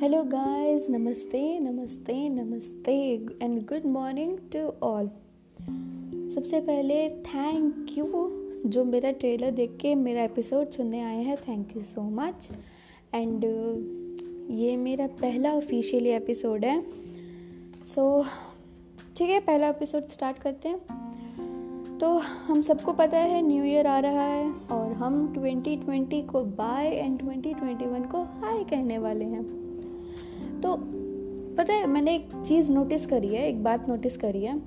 Hello guys नमस्ते नमस्ते नमस्ते and good morning to all सबसे पहले थैंक यू जो मेरा ट्रेलर देख के मेरा एपिसोड सुनने आए हैं thank you so much and ये मेरा पहला ऑफिशियली एपिसोड है. सो so, ठीक है पहला एपिसोड स्टार्ट करते हैं. तो हम सबको पता है न्यू ईयर आ रहा है और हम 2020 को बाय एंड 2021 को हाय कहने वाले हैं. तो पता है, मैंने एक चीज़ नोटिस करी है, एक बात नोटिस करी है।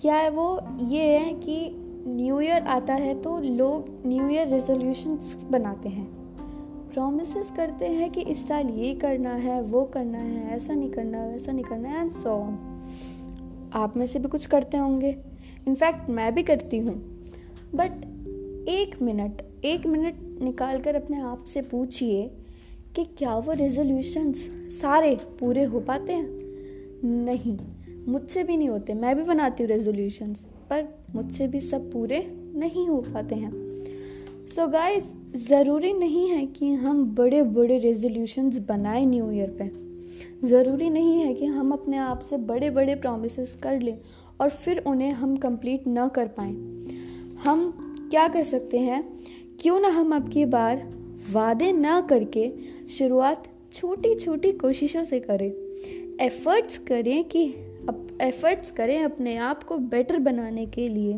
क्या है वो ये है कि न्यू ईयर आता है तो लोग न्यू ईयर रेजोल्यूशंस बनाते हैं। प्रोमिस करते हैं कि इस साल ये करना है, वो करना है, ऐसा नहीं करना, वैसा नहीं करना है एंड सो ऑन आप में से भी कुछ करते होंगे। इनफैक्ट मैं भी करती हूँ। बट एक मिनट एक मिनट निकाल कर अपने आप से पूछिए कि क्या वो रेजोल्यूशंस सारे पूरे हो पाते हैं? नहीं, मुझसे भी नहीं होते। मैं भी बनाती हूँ रेजोल्यूशंस पर मुझसे भी सब पूरे नहीं हो पाते हैं। सो so गाइस ज़रूरी नहीं है कि हम बड़े बड़े रेजोल्यूशंस बनाए न्यू ईयर पे। ज़रूरी नहीं है कि हम अपने आप से बड़े बड़े प्रोमिस कर लें और फिर उन्हें हम कंप्लीट ना कर पाए। हम क्या कर सकते हैं? क्यों ना हम अब की बार वादे ना करके शुरुआत छोटी छोटी कोशिशों से करें। एफर्ट्स करें कि एफर्ट्स करें अपने आप को बेटर बनाने के लिए।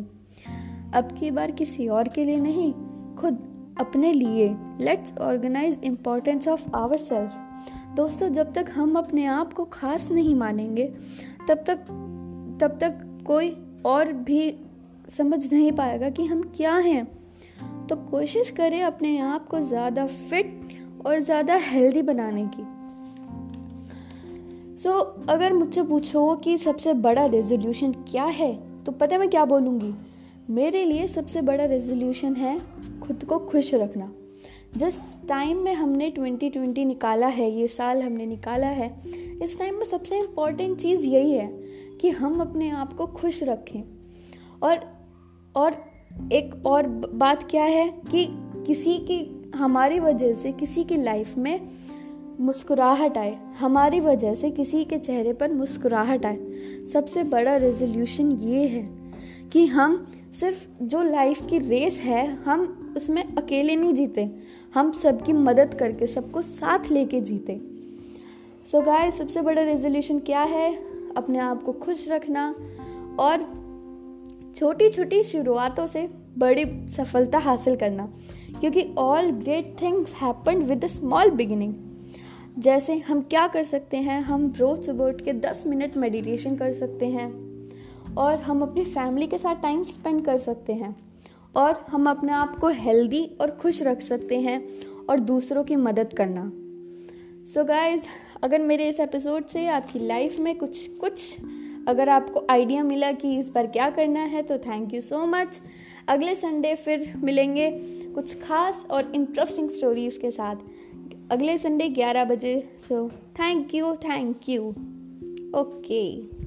अब की बार किसी और के लिए नहीं, खुद अपने लिए। Let's organise importance of our self दोस्तों, जब तक हम अपने आप को खास नहीं मानेंगे, तब तक तब तक कोई और भी समझ नहीं पाएगा कि हम क्या हैं। तो कोशिश करें अपने आप को ज़्यादा फिट और ज़्यादा हेल्दी बनाने की। सो so, अगर मुझसे पूछो कि सबसे बड़ा रेजोल्यूशन क्या है तो पता है मैं क्या बोलूँगी? मेरे लिए सबसे बड़ा रेजोल्यूशन है खुद को खुश रखना। जिस टाइम में हमने 2020 निकाला है ये साल हमने निकाला है इस टाइम में सबसे इंपॉर्टेंट चीज़ यही है कि हम अपने आप को खुश रखें। और और एक और बात क्या है कि किसी की हमारी वजह से किसी की लाइफ में मुस्कुराहट आए, हमारी वजह से किसी के चेहरे पर मुस्कुराहट आए। सबसे बड़ा रेजोल्यूशन ये है कि हम सिर्फ़ जो लाइफ की रेस है, हम उसमें अकेले नहीं जीते। हम सबकी मदद करके, सबको साथ लेके जीते। सो so गाय सबसे बड़ा रेजोल्यूशन क्या है? अपने आप को खुश रखना और छोटी छोटी शुरुआतों से बड़ी सफलता हासिल करना। क्योंकि all great things happen with a small beginning जैसे हम क्या कर सकते हैं? हम रोज सुबह उठ के दस मिनट मेडिटेशन कर सकते हैं। और हम अपनी फैमिली के साथ टाइम स्पेंड कर सकते हैं। और हम अपने आप को हेल्दी और खुश रख सकते हैं और दूसरों की मदद करना। सो so गाइज़ अगर मेरे इस एपिसोड से आपकी लाइफ में कुछ कुछ अगर आपको आइडिया मिला कि इस बार क्या करना है तो थैंक यू सो मच अगले संडे फिर मिलेंगे कुछ खास और इंटरेस्टिंग स्टोरीज़ के साथ. अगले संडे 11 बजे so thank you thank you okay